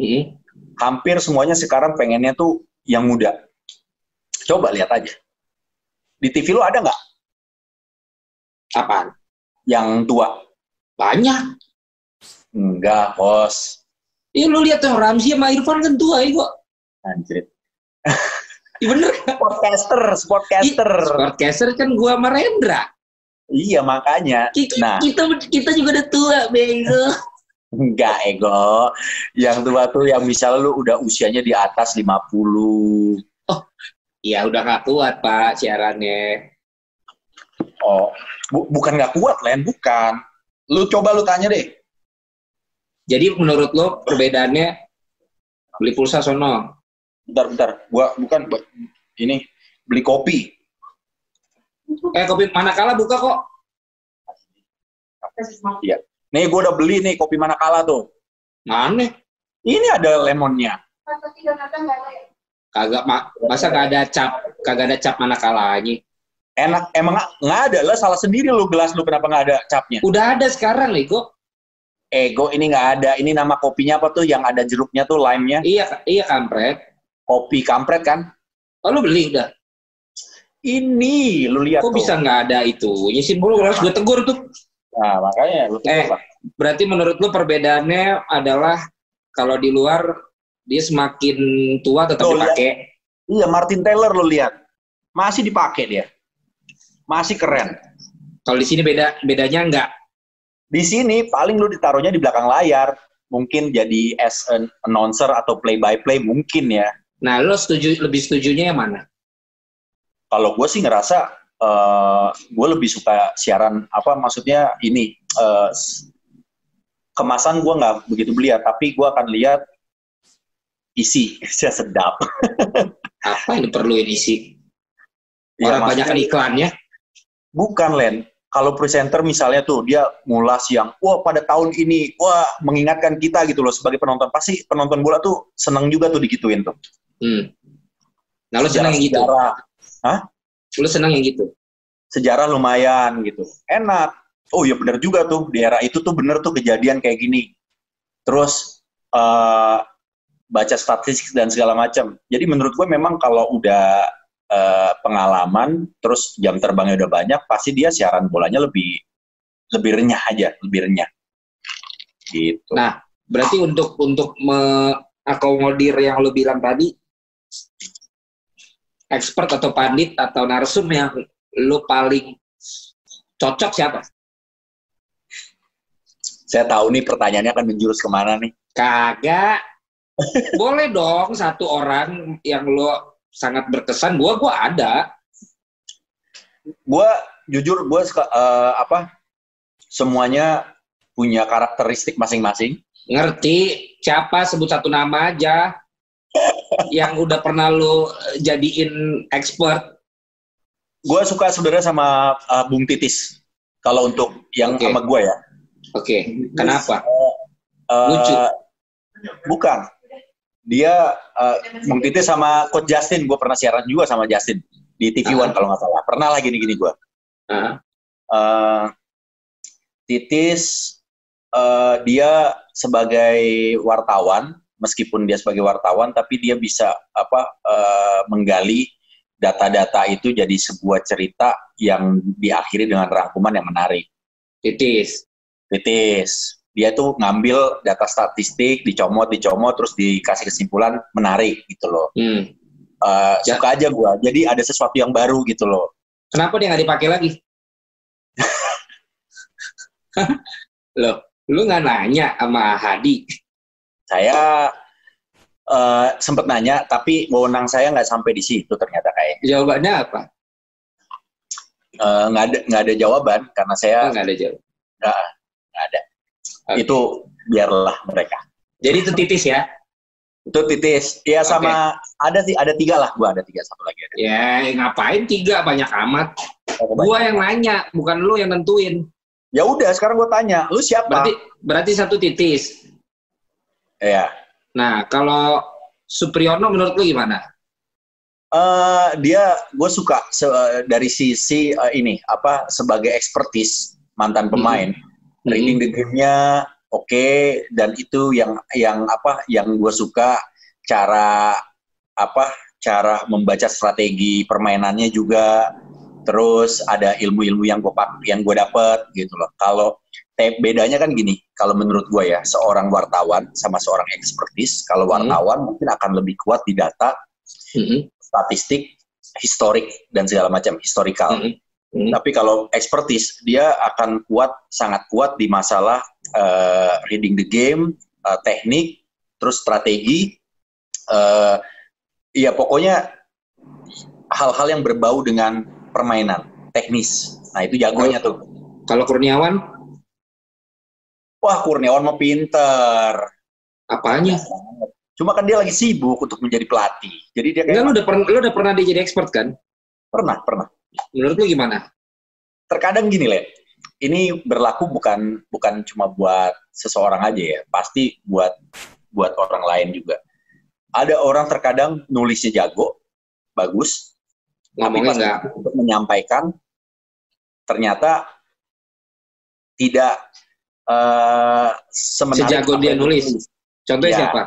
Hmm. Hampir semuanya sekarang pengennya tuh yang muda. Coba lihat aja. Di TV lu ada nggak Apaan? yang tua? Banyak. Enggak, bos. Iya lu lihat tuh Ramzi sama Irfan kan tua ya kok. Anjir. Iya bener. Sportcaster, sportcaster. Sportcaster kan gua sama Rendra. Iya, makanya. Kita, Nah. kita kita juga udah tua, bego. Enggak, ego. Yang tua tuh yang misalnya lu udah usianya di atas 50. Iya udah nggak kuat pak siarannya. Oh, bu- bukan nggak kuat, Len, bukan. Lu coba lu tanya deh. Jadi menurut lo perbedaannya beli pulsa sono? Bentar, bentar. Gua bukan bu- ini beli kopi. Eh kopi mana kala buka kok? Nih, gua udah beli nih kopi Manakala tuh. Mana? Ini ada lemonnya. Kagak ma masa nggak ada cap kagak ada cap mana kalanya? Enak, emang nggak- nggak ada lah. Salah sendiri lu gelas lu kenapa nggak ada capnya? Udah ada sekarang Lego. Ego ini nggak ada. Ini nama kopinya apa tuh? Yang ada jeruknya tuh lime-nya. Iya iya kampret. Kopi kampret kan? Oh lu beli udah? Ini lu lihat Kok tuh. bisa nggak ada itu? Nyisin mulu harus gue tegur tuh. Nah, makanya lu Eh. coba. Berarti menurut lu perbedaannya adalah kalau di luar dia semakin tua tetap dipakai. Iya, Martin Taylor lo lihat. Masih dipakai dia. Masih keren. Kalau di sini beda bedanya enggak. Di sini paling lu ditaruhnya di belakang layar. Mungkin jadi as an announcer atau play by play mungkin ya. Nah, lo setuju lebih setujunya yang mana? Kalau gue sih ngerasa eh gue lebih suka siaran apa maksudnya ini eh, s- kemasan gue nggak begitu beliat tapi gue akan lihat isi isinya sedap. Apa yang diperluin isi? Ya, Orang banyak maksudnya- iklannya. Bukan Len. Kalau presenter misalnya tuh dia ngulas yang wah pada tahun ini wah mengingatkan kita gitu loh sebagai penonton pasti penonton bola tuh seneng juga tuh digituin tuh. Hmm. Nah, lo senang yang gitu. Sejarah, Lo senang yang gitu. sejarah lumayan gitu. Enak. Oh iya bener juga tuh di era itu tuh bener tuh kejadian kayak gini. Terus eh baca statistik dan segala macam. Jadi menurut gue memang kalau udah eh, pengalaman, terus jam terbangnya udah banyak, pasti dia siaran bolanya lebih lebih renyah aja, lebih renyah. Gitu. Nah, berarti untuk untuk mengakomodir yang lo bilang tadi, expert atau pandit atau narsum yang lo paling cocok siapa? Saya tahu nih pertanyaannya akan menjurus ke mana nih. Kagak. Boleh dong satu orang yang lo sangat berkesan. Gua gua ada. Gue jujur gue apa semuanya punya karakteristik masing-masing. Ngerti siapa sebut satu nama aja yang udah pernah lo jadiin expert. Gue suka sebenarnya sama uh, Bung Titis. Kalau untuk yang Oke. sama gue ya. Oke, kenapa? Uh, Lucu. Bukan. Dia uh, Bung Titis sama Coach Justin. Gue pernah siaran juga sama Justin di TV One Ah. kalau nggak salah. Pernah lah gini-gini gue. Ah, Uh, Titis uh, dia sebagai wartawan, meskipun dia sebagai wartawan, tapi dia bisa apa uh, menggali data-data itu jadi sebuah cerita yang diakhiri dengan rangkuman yang menarik. titis. Titis, dia tuh ngambil data statistik, dicomot, dicomot, terus dikasih kesimpulan menarik gitu loh. Hmm. Uh, Ya. Suka aja gua, jadi ada sesuatu yang baru gitu loh. Kenapa dia nggak dipakai lagi? Loh, lu nggak nanya sama Hadi? Saya uh, sempet nanya, tapi wewenang saya nggak sampai di situ ternyata kayak Jawabannya apa? Eh, nggak ada nggak ada jawaban karena saya Oh, nggak ada jawab. nggak ada. Oke. Itu biarlah mereka. Jadi itu titis ya? Itu titis. Ya sama ada sih ada tiga lah gua ada tiga satu lagi ada. Ya ngapain tiga banyak amat? Oh, Gua yang nanya, bukan lu yang nentuin. Ya udah sekarang gua tanya, lu siapa? Berarti berarti satu titis. Ya. Nah kalau Supriyono menurut lu gimana? Eh, dia gue suka se- dari sisi eh, ini apa sebagai expertise mantan pemain Hmm. reading the game-nya oke dan itu yang yang apa yang gue suka cara apa cara membaca strategi permainannya juga terus ada ilmu-ilmu yang gue yang gue dapet gitu loh kalau bedanya kan gini kalau menurut gue ya seorang wartawan sama seorang expertise kalau Hmm. wartawan mungkin akan lebih kuat di data Hmm. statistik, historik dan segala macam historical. Hmm. Hmm. Tapi kalau expertise dia akan kuat sangat kuat di masalah eh, reading the game, eh, teknik, terus strategi. eh ya pokoknya hal-hal yang berbau dengan permainan teknis. Nah itu jagonya tuh. Kalau Kurniawan Wah Kurniawan mah pinter. apanya? Cuma kan dia lagi sibuk untuk menjadi pelatih. Jadi dia Enggak kayak lu udah pernah lu udah pernah dia jadi expert kan? pernah pernah. Menurut lu gimana? terkadang gini Le, ini berlaku bukan bukan cuma buat seseorang aja ya, pasti buat buat orang lain juga. Ada orang terkadang nulisnya jago, bagus, Ngomongnya enggak untuk menyampaikan ternyata tidak eh semenarik Sejago dia nulis. Contohnya Ya. siapa?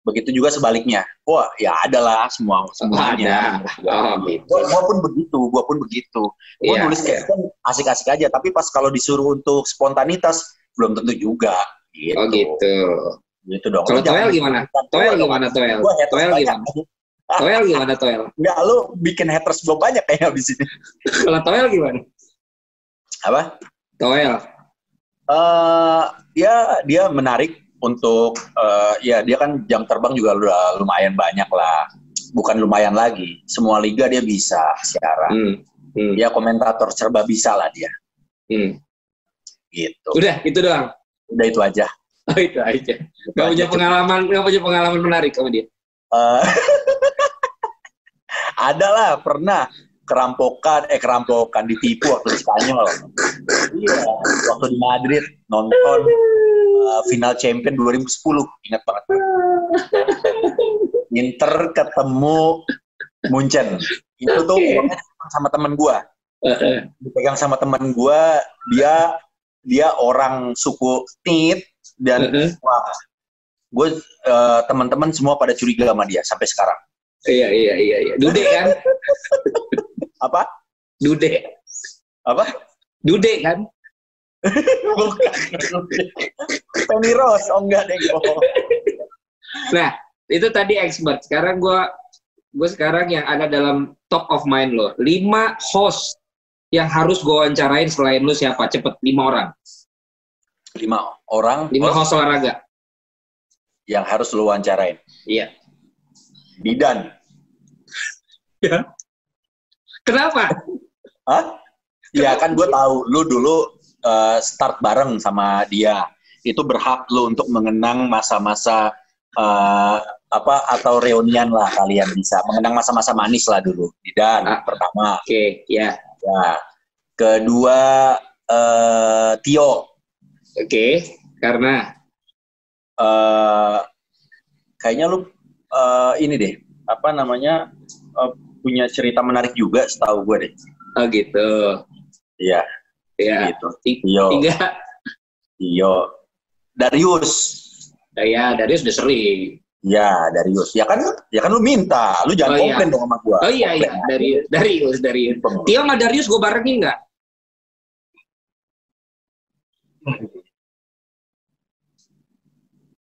Begitu juga sebaliknya. Wah, ya adalah semua semuanya. Oh, gitu. Gua, gua pun begitu, gua pun begitu. Gue Iya, nulis kayak kan asik-asik aja, tapi pas kalau disuruh untuk spontanitas belum tentu juga. Gitu. Oh gitu. Gitu dong. Kalau Toel gimana? Toel gua gimana Toel? Gua Toel gimana? Toel gimana Toel? Enggak, lu bikin haters gue banyak kayaknya abis ini. Kalau Toel gimana? Apa? Toel. Eh ya dia menarik untuk eh, ya dia kan jam terbang juga udah lumayan banyak lah. Bukan lumayan lagi. Semua liga dia bisa siaran. Hmm. Hmm. Dia komentator serba bisa lah dia. Hmm. Gitu. Udah, itu doang. Udah itu aja. Oh, itu aja. Itu Gak punya pengalaman, gak punya pengalaman menarik sama dia. Eh, ada lah pernah kerampokan eh kerampokan ditipu waktu di Spanyol. Iya, waktu di Madrid nonton eh, final champion 2010 ingat banget. Inter ketemu Munchen. Itu tuh uangnya sama temen gua. Eh. Dipegang sama temen gua, dia dia orang suku Tit dan eh. wah, gue eh, teman-teman semua pada curiga sama dia sampai sekarang. Iya, iya, iya, iya. Dude kan? Apa? Dude. Apa? Dude kan? Bukan. Tony Ross, oh enggak deh. Oh. Nah, itu tadi expert. Sekarang gua gue sekarang yang ada dalam top of mind lo. Lima host yang harus gue wawancarain selain lu siapa? Cepet, lima orang. Lima orang Lima host host olahraga. yang harus lu wawancarain. Iya. Bidan. Kenapa? Hah? Ya kan gue tahu lu dulu eh, start bareng sama dia. Itu berhak lu untuk mengenang masa-masa eh, apa atau reunian lah kalian bisa mengenang masa-masa manis lah dulu. Bidan Ah. pertama. Oke, ya. Ya. Kedua eh, Tio. Oke, karena eh kayaknya lu eh, ini deh apa namanya eh, punya cerita menarik juga setahu gue deh oh gitu. Iya Ya. gitu Ti- Tio Tiga. Tio Darius Ya, Darius udah sering. ya Darius ya kan ya kan lu minta lu jangan Oh, iya. komplain dong sama gua Oh iya, iya. Darius, Darius, Darius. Tio sama Darius gue barengin nggak?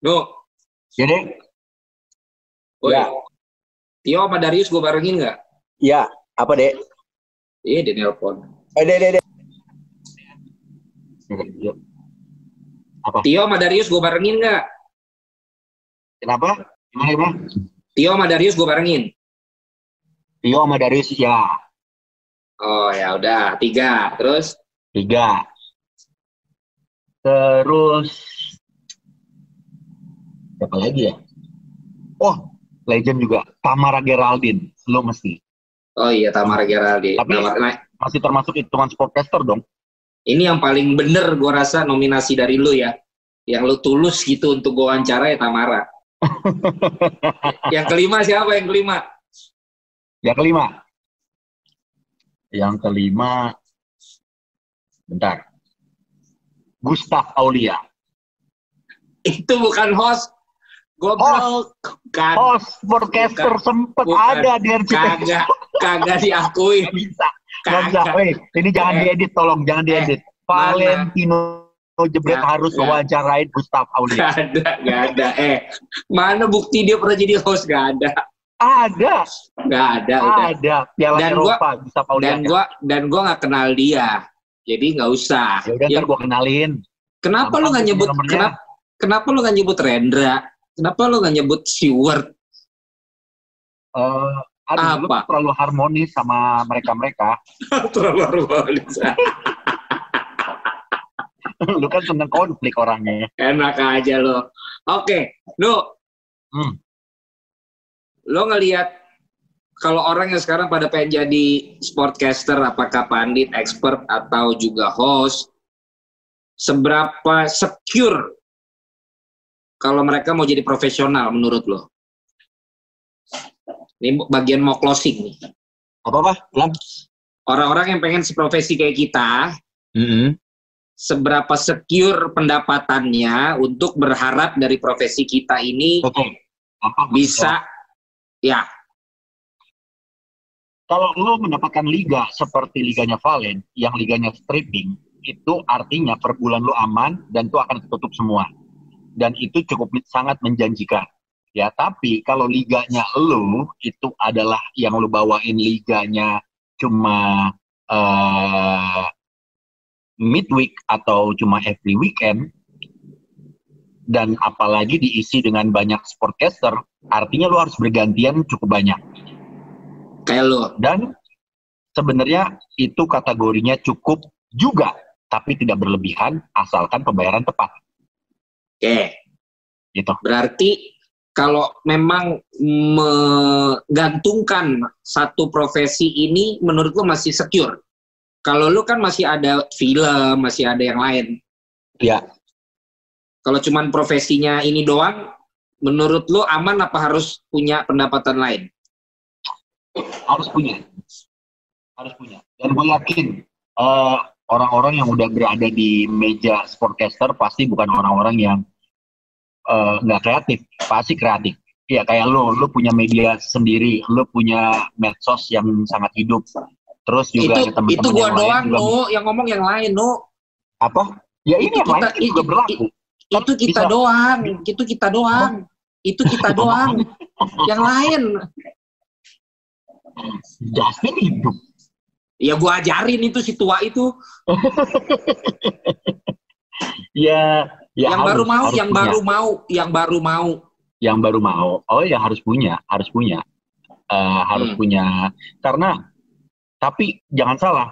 No. jadi Woi. Ya. Tio sama Darius gue barengin nggak? ya apa deh Iya, di nelpon. Eh deh deh deh Tio sama Darius gue barengin nggak? Kenapa? Gimana, gimana? Tio sama Darius gue barengin. Tio sama Darius ya. Oh ya udah tiga. Terus Tiga. Terus siapa lagi ya? Oh, legend juga. Tamara Geraldine. Lo mesti. oh iya Tamara Geraldi. Tapi- Tamara- nah, Masih termasuk hitungan sportcaster dong. ini yang paling bener gue rasa nominasi dari lu ya. Yang lu tulus gitu untuk gue wawancara ya Tamara. yang kelima siapa yang kelima? Yang kelima. Yang kelima. Bentar. Gustaf Aulia. Itu bukan host. Goblok. Kan, Host sportcaster sempet Bukan. ada di RCTI. kagak kagak diakui. Bisa. Kagak. Weh, ini jangan Eh. diedit, tolong. Jangan diedit. Valentino Jebret Nggak, harus nggak. wawancarain Gustaf Aulia. Gak ada, gak ada. Eh, mana bukti dia pernah jadi host? Gak ada. Ada, Gak ada, udah. ada. Piala Dan Eropa Gustaf Aulia. Dan gua dan gua nggak kenal dia. Jadi nggak usah. Ya udah Ya, gua kenalin. kenapa lu Gampang nggak tuh nyebut nomornya. kenapa kenapa lu nggak nyebut Rendra? Kenapa lu nggak nyebut Stewart? Eh, aduh, lu Apa? terlalu harmonis sama mereka-mereka. Terlalu harmonis. lu kan seneng konflik orangnya. Enak aja lo. Oke, lu. Hmm. Lo ngelihat kalau orang yang sekarang pada pengen jadi sportcaster, apakah pandit, expert atau juga host, seberapa secure kalau mereka mau jadi profesional menurut lo? Ini bagian mau closing nih. Apa-apa? Ulang. Orang-orang yang pengen seprofesi kayak kita, seberapa secure pendapatannya untuk berharap dari profesi kita ini Oke. Gampang. bisa ya Kalau lu mendapatkan liga seperti liganya Valen, yang liganya stripping, itu artinya per bulan lu aman dan itu akan tertutup semua. dan itu cukup sangat menjanjikan. Ya, tapi kalau liganya lu itu adalah yang lu bawain liganya cuma uh, midweek atau cuma every weekend dan apalagi diisi dengan banyak sportcaster, artinya lu harus bergantian cukup banyak. Kayak lu. Dan sebenarnya itu kategorinya cukup juga, tapi tidak berlebihan asalkan pembayaran tepat. Oke. Gitu. Berarti kalau memang menggantungkan satu profesi ini menurut lo masih secure. Kalau lu kan masih ada film, masih ada yang lain. Iya. Kalau cuman profesinya ini doang, menurut lo aman apa harus punya pendapatan lain? Harus punya. Harus punya. Dan gue yakin uh, orang-orang yang udah berada di meja sportcaster pasti bukan orang-orang yang nggak uh, kreatif, pasti kreatif. Ya kayak lo, lo punya media sendiri, lo punya medsos yang sangat hidup. Terus juga itu, teman-teman itu gua doang, no, yang ngomong yang lain, no. Apa? Ya ini itu yang kita, lain juga berlaku. Itu kita bisa. doang, itu kita doang. Itu kita doang. yang lain. Justin hidup. Ya gua ajarin itu si tua itu. ya Ya, yang harus, baru mau, yang punya. baru mau, yang baru mau. Yang baru mau. Oh ya harus punya, harus punya. Uh, harus hmm. punya. Karena tapi jangan salah.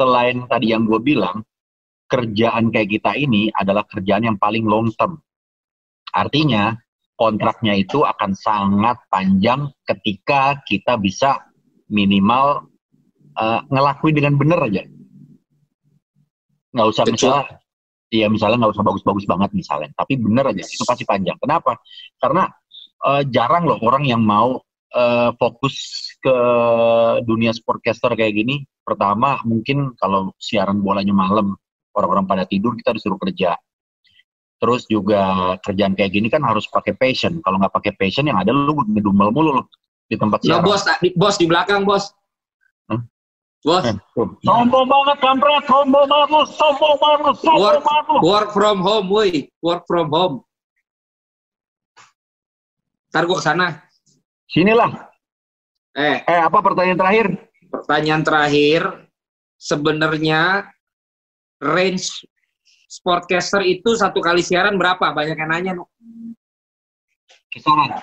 Selain tadi yang gue bilang, kerjaan kayak kita ini adalah kerjaan yang paling long term. Artinya kontraknya itu akan sangat panjang ketika kita bisa minimal uh, ngelakuin dengan benar aja. Nggak usah Betul. misalnya Iya misalnya nggak usah bagus-bagus banget misalnya, tapi bener aja itu pasti panjang. Kenapa? Karena uh, jarang loh orang yang mau uh, fokus ke dunia sportcaster kayak gini. Pertama mungkin kalau siaran bolanya malam, orang-orang pada tidur kita disuruh kerja. Terus juga kerjaan kayak gini kan harus pakai passion. Kalau nggak pakai passion yang ada lu ngedumel mulu loh di tempat siaran. Nah, bos, bos di belakang bos. Bos. Eh, sombong banget kampret, sombong banget lu, sombong banget lu, sombong work, banget lu. Work from home, woi. Work from home. Ntar gua ke sana. Sinilah. Eh. Eh, apa pertanyaan terakhir? Pertanyaan terakhir, sebenarnya range sportcaster itu satu kali siaran berapa? Banyak yang nanya, no. Kisaran.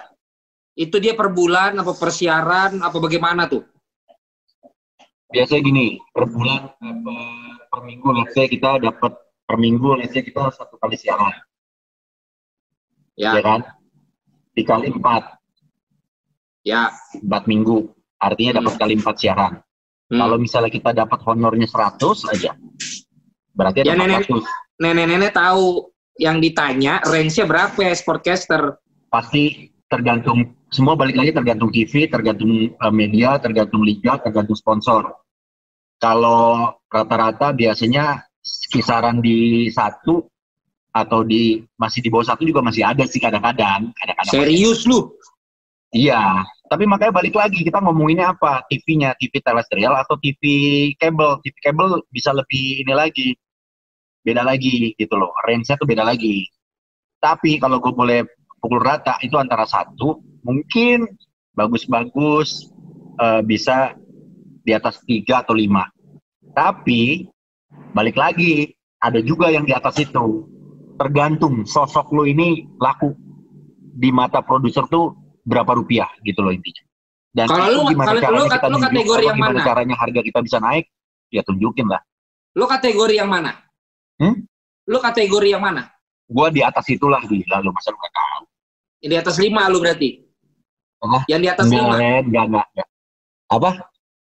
Itu dia per bulan, apa per siaran, apa bagaimana tuh? Biasanya gini per bulan apa, per minggu let's say kita dapat per minggu let's say kita satu kali siaran. Ya, ya kan? Dikali empat. Ya. Empat minggu. Artinya dapat hmm. kali empat siaran. Hmm. kalau misalnya kita dapat honornya 100 aja. Berarti ya, nenek, nenek-nenek tahu yang ditanya range-nya berapa ya sportcaster? Pasti tergantung semua balik lagi tergantung TV, tergantung uh, media, tergantung liga, tergantung sponsor. Kalau rata-rata biasanya kisaran di satu atau di masih di bawah satu juga masih ada sih kadang-kadang. Kadang-kadang Serius lu? Iya, tapi makanya balik lagi kita ngomonginnya apa? TV-nya, TV terestrial atau TV kabel? TV kabel bisa lebih ini lagi, beda lagi gitu loh. Range-nya tuh beda lagi. Tapi kalau gue boleh pukul rata itu antara satu mungkin bagus-bagus uh, bisa di atas tiga atau lima tapi balik lagi ada juga yang di atas itu tergantung sosok lo ini laku di mata produser tuh berapa rupiah gitu loh intinya dan kalau lu gimana kalau lu, kita lu kategori yang gimana mana? caranya harga kita bisa naik ya tunjukin lah lu kategori yang mana hmm? lu kategori yang mana gua di atas itulah di lalu masa lu gak tahu di atas lima lu berarti. Apa? Yang di atas lima. Enggak, enggak, enggak. Apa?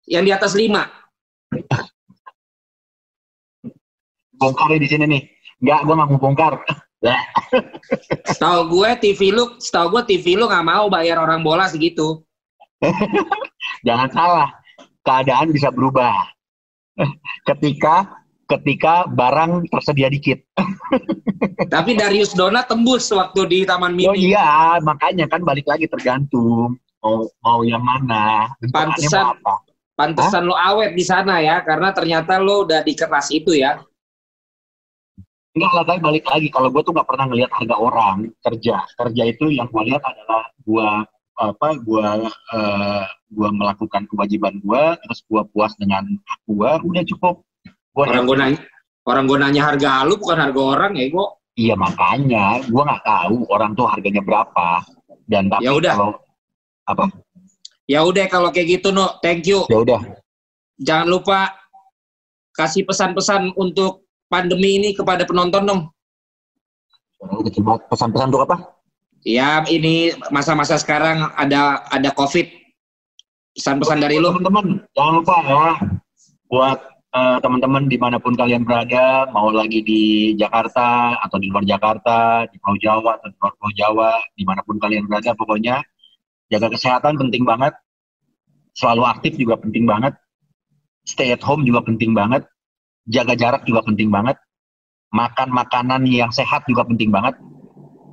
Yang di atas lima. bongkar di sini nih. Enggak, gue nggak mau bongkar. Tahu gue TV lu, setahu gue TV lu nggak mau bayar orang bola segitu. Jangan salah, keadaan bisa berubah. Ketika ketika barang tersedia dikit. Tapi Darius Dona tembus waktu di Taman Mini. Oh iya, makanya kan balik lagi tergantung mau mau yang mana. Pantesan apa. Pantesan lo awet di sana ya, karena ternyata lo udah di keras itu ya. Enggak lah, tapi balik lagi. Kalau gue tuh nggak pernah ngelihat harga orang kerja. Kerja itu yang gue lihat adalah gue apa gue uh, gua melakukan kewajiban gue terus gue puas dengan gue udah cukup. Gua orang gue nanya orang gue nanya harga lu bukan harga orang ya gue iya makanya. Gue nggak tahu orang tuh harganya berapa. Dan tapi ya udah. kalau apa ya udah kalau kayak gitu no thank you. Ya udah. Jangan lupa kasih pesan-pesan untuk pandemi ini kepada penonton dong pesan-pesan untuk apa? Ya, ini masa-masa sekarang ada ada COVID. Pesan-pesan dari lu. Teman-teman, jangan lupa ya, buat uh, teman-teman di mana pun kalian berada, mau lagi di Jakarta atau di luar Jakarta, di Pulau Jawa atau di luar Pulau Jawa, di mana pun kalian berada, pokoknya jaga kesehatan penting banget. Selalu aktif juga penting banget. Stay at home juga penting banget. Jaga jarak juga penting banget. Makan makanan yang sehat juga penting banget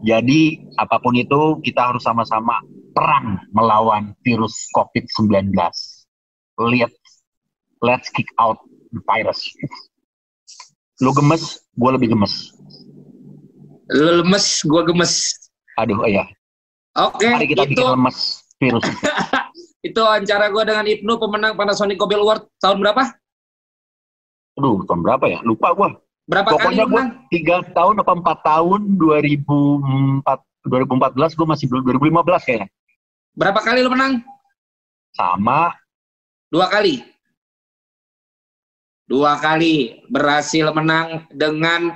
jadi apa pun itu kita harus sama-sama perang melawan virus COVID-19. Lihat, let's kick out the virus. Lu gemes, gue lebih gemes. Lu lemes, gue gemes. Aduh, iya. Oke, okay, Mari kita itu... bikin lemes virus. itu acara gue dengan Ibnu pemenang Panasonic Mobile Award tahun berapa? Aduh, tahun berapa ya? Lupa gue. Berapa Pokoknya kali gue tiga tahun apa empat tahun 2004 2014 gue masih belum 2015 kayaknya. Berapa kali lu menang? Sama. Dua kali. Dua kali berhasil menang dengan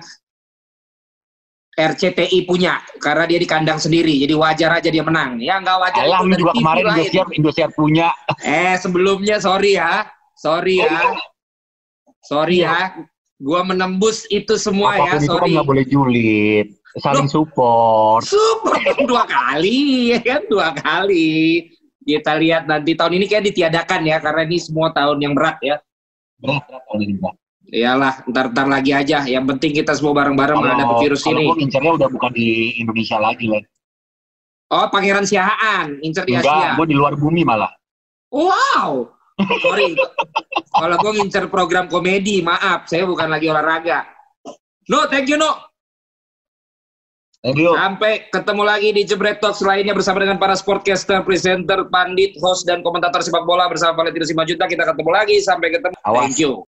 RCTI punya karena dia di kandang sendiri jadi wajar aja dia menang ya nggak wajar Alam itu juga kemarin Indosiar Indosiar punya eh sebelumnya sorry ya sorry ya oh, sorry ya Gua menembus itu semua Apa pun ya, itu kan sorry. nggak boleh julid, saling Loh, support. Support dua kali, ya kan dua kali. Kita lihat nanti tahun ini kayak ditiadakan ya, karena ini semua tahun yang berat ya. Berat, berat tahun ini berat. Iyalah, ntar-ntar lagi aja. Yang penting kita semua bareng-bareng menghadapi virus ini. Kalau ngincernya udah bukan di Indonesia lagi, lah. Oh, Pangeran Siahaan, incer di Asia. Enggak, gue di luar bumi malah. Wow, Sorry, kalau gue ngincer program komedi, maaf, saya bukan lagi olahraga. No, thank you, No. Thank you. Sampai ketemu lagi di Jebret Talks lainnya bersama dengan para sportcaster, presenter, pandit, host, dan komentator sepak bola bersama Valentino Simajuta. Kita ketemu lagi. Sampai ketemu. Awas. Thank you.